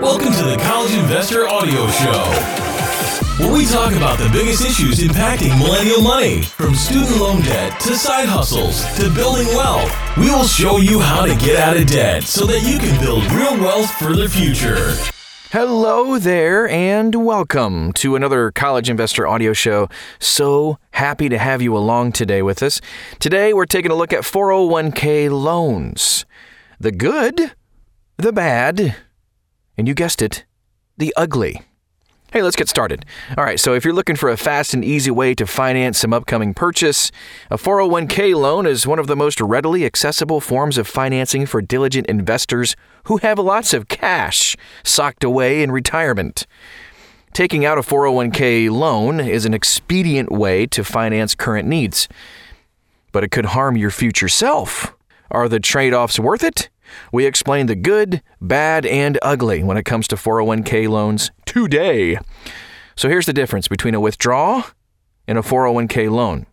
Welcome to the College Investor Audio Show, where we talk about the biggest issues impacting millennial money, from student loan debt to side hustles to building wealth. We will show you how to get out of debt so that you can build real wealth for the future. Hello there, and welcome to another College Investor Audio Show. So happy to have you along today with us. Today, we're taking a look at 401k loans the good, the bad, and you guessed it, the ugly. Hey, let's get started. All right, so if you're looking for a fast and easy way to finance some upcoming purchase, a 401k loan is one of the most readily accessible forms of financing for diligent investors who have lots of cash socked away in retirement. Taking out a 401k loan is an expedient way to finance current needs, but it could harm your future self. Are the trade offs worth it? We explain the good, bad, and ugly when it comes to 401k loans today. So here's the difference between a withdrawal and a 401k loan.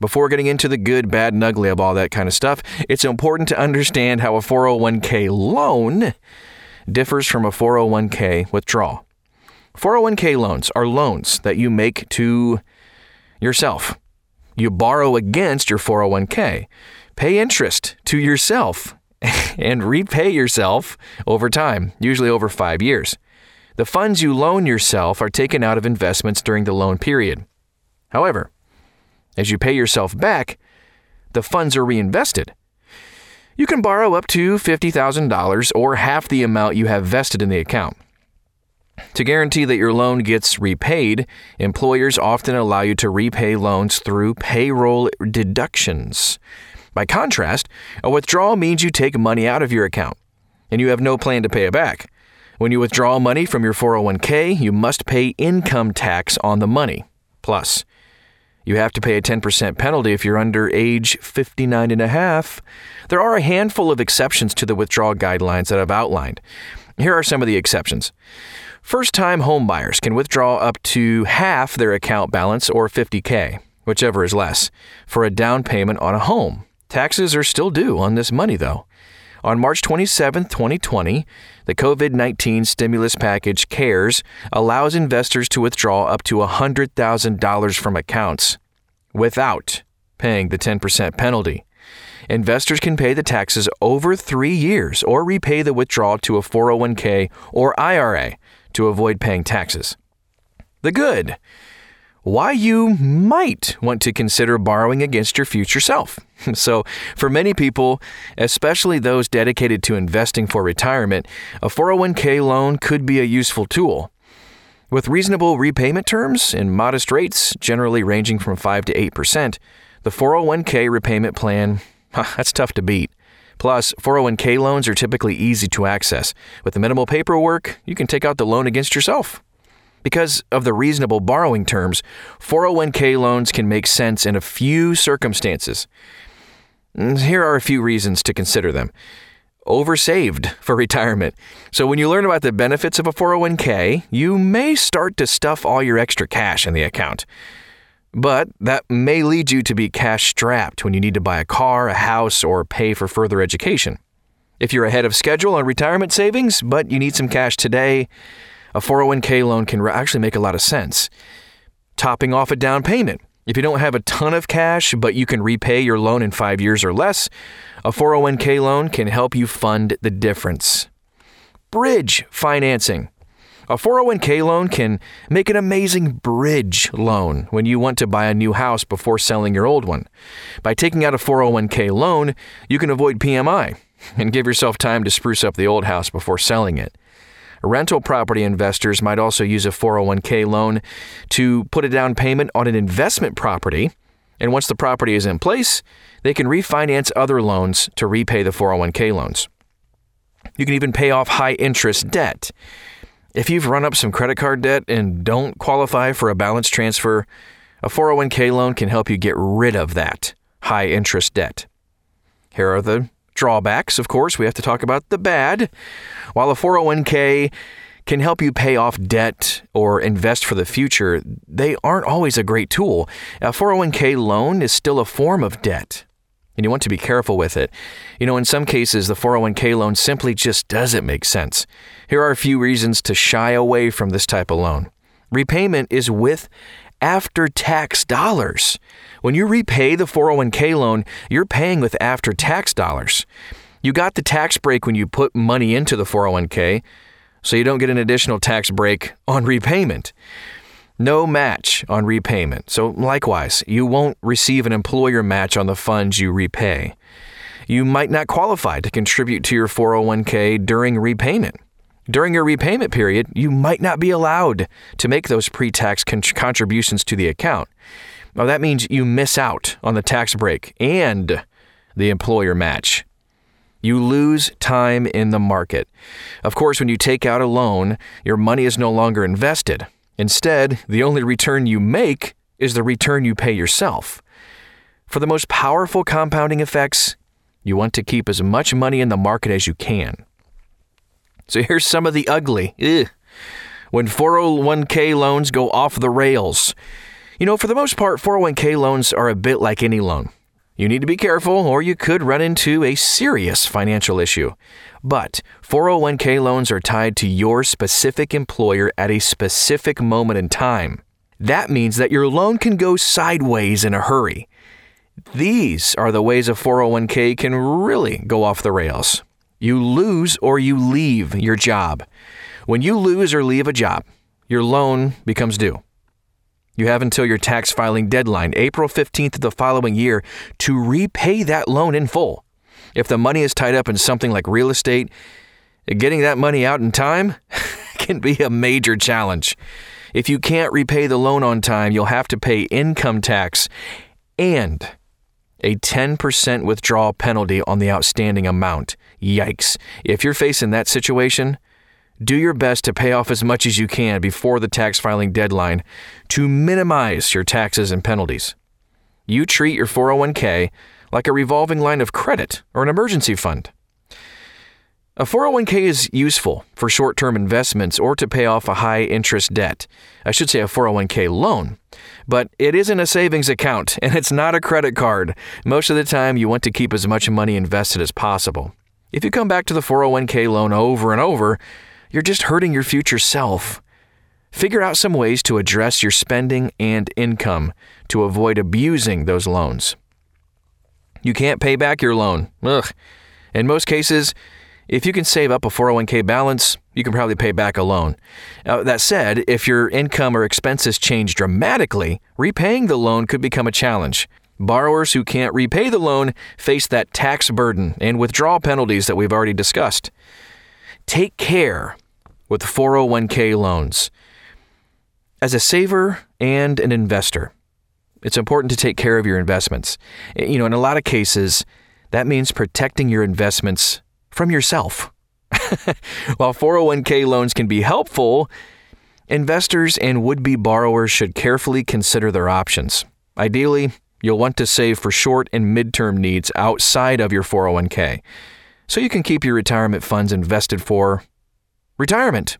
Before getting into the good, bad, and ugly of all that kind of stuff, it's important to understand how a 401k loan differs from a 401k withdrawal. 401k loans are loans that you make to yourself. You borrow against your 401k, pay interest to yourself, and repay yourself over time, usually over five years. The funds you loan yourself are taken out of investments during the loan period. However, as you pay yourself back, the funds are reinvested. You can borrow up to $50,000 or half the amount you have vested in the account. To guarantee that your loan gets repaid, employers often allow you to repay loans through payroll deductions. By contrast, a withdrawal means you take money out of your account and you have no plan to pay it back. When you withdraw money from your 401k, you must pay income tax on the money. Plus, you have to pay a 10% penalty if you're under age 59 and a half. There are a handful of exceptions to the withdrawal guidelines that I've outlined. Here are some of the exceptions. First time homebuyers can withdraw up to half their account balance or 50K, whichever is less, for a down payment on a home. Taxes are still due on this money, though. On March 27, 2020, the COVID 19 stimulus package CARES allows investors to withdraw up to $100,000 from accounts without paying the 10% penalty. Investors can pay the taxes over three years or repay the withdrawal to a 401k or IRA to avoid paying taxes. The good why you might want to consider borrowing against your future self. So, for many people, especially those dedicated to investing for retirement, a 401k loan could be a useful tool. With reasonable repayment terms and modest rates, generally ranging from 5 to 8%, the 401k repayment plan, ah, that's tough to beat. Plus, 401k loans are typically easy to access. With minimal paperwork, you can take out the loan against yourself. Because of the reasonable borrowing terms, 401k loans can make sense in a few circumstances. Mm, here are a few reasons to consider them. Oversaved for retirement. So, when you learn about the benefits of a 401k, you may start to stuff all your extra cash in the account. But that may lead you to be cash strapped when you need to buy a car, a house, or pay for further education. If you're ahead of schedule on retirement savings, but you need some cash today, a 401k loan can actually make a lot of sense. Topping off a down payment. If you don't have a ton of cash, but you can repay your loan in five years or less, a 401k loan can help you fund the difference. Bridge financing. A 401k loan can make an amazing bridge loan when you want to buy a new house before selling your old one. By taking out a 401k loan, you can avoid PMI and give yourself time to spruce up the old house before selling it. Rental property investors might also use a 401k loan to put a down payment on an investment property. And once the property is in place, they can refinance other loans to repay the 401k loans. You can even pay off high interest debt. If you've run up some credit card debt and don't qualify for a balance transfer, a 401k loan can help you get rid of that high interest debt. Here are the drawbacks, of course, we have to talk about the bad. While a 401k can help you pay off debt or invest for the future, they aren't always a great tool. A 401k loan is still a form of debt. and you want to be careful with it. You know, in some cases, the 401k loan simply just doesn't make sense. Here are a few reasons to shy away from this type of loan. Repayment is with after tax dollars. When you repay the 401k loan, you're paying with after tax dollars. You got the tax break when you put money into the 401k, so you don't get an additional tax break on repayment. No match on repayment. So, likewise, you won't receive an employer match on the funds you repay. You might not qualify to contribute to your 401k during repayment. During your repayment period, you might not be allowed to make those pre tax con- contributions to the account. Now, that means you miss out on the tax break and the employer match. You lose time in the market. Of course, when you take out a loan, your money is no longer invested. Instead, the only return you make is the return you pay yourself. For the most powerful compounding effects, you want to keep as much money in the market as you can. So here's some of the ugly. Ugh. When 401k loans go off the rails. You know, for the most part, 401k loans are a bit like any loan. You need to be careful, or you could run into a serious financial issue. But 401k loans are tied to your specific employer at a specific moment in time. That means that your loan can go sideways in a hurry. These are the ways a 401k can really go off the rails. You lose or you leave your job. When you lose or leave a job, your loan becomes due. You have until your tax filing deadline, April 15th of the following year, to repay that loan in full. If the money is tied up in something like real estate, getting that money out in time can be a major challenge. If you can't repay the loan on time, you'll have to pay income tax and a 10% withdrawal penalty on the outstanding amount. Yikes. If you're facing that situation, do your best to pay off as much as you can before the tax filing deadline to minimize your taxes and penalties. You treat your 401k like a revolving line of credit or an emergency fund. A 401k is useful for short term investments or to pay off a high interest debt. I should say a 401k loan. But it isn't a savings account and it's not a credit card. Most of the time, you want to keep as much money invested as possible. If you come back to the 401k loan over and over, you're just hurting your future self. Figure out some ways to address your spending and income to avoid abusing those loans. You can't pay back your loan. Ugh. In most cases, if you can save up a 401k balance, you can probably pay back a loan. Uh, that said, if your income or expenses change dramatically, repaying the loan could become a challenge. Borrowers who can't repay the loan face that tax burden and withdrawal penalties that we've already discussed. Take care with 401k loans. As a saver and an investor, it's important to take care of your investments. You know, in a lot of cases, that means protecting your investments from yourself. While 401k loans can be helpful, investors and would be borrowers should carefully consider their options. Ideally, You'll want to save for short and midterm needs outside of your 401k so you can keep your retirement funds invested for retirement.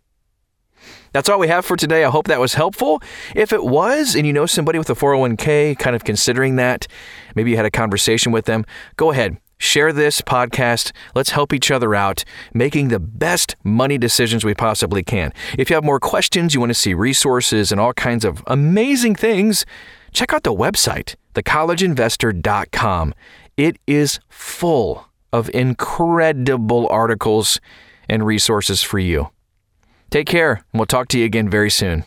That's all we have for today. I hope that was helpful. If it was, and you know somebody with a 401k kind of considering that, maybe you had a conversation with them, go ahead. Share this podcast. Let's help each other out, making the best money decisions we possibly can. If you have more questions, you want to see resources and all kinds of amazing things, check out the website, thecollegeinvestor.com. It is full of incredible articles and resources for you. Take care, and we'll talk to you again very soon.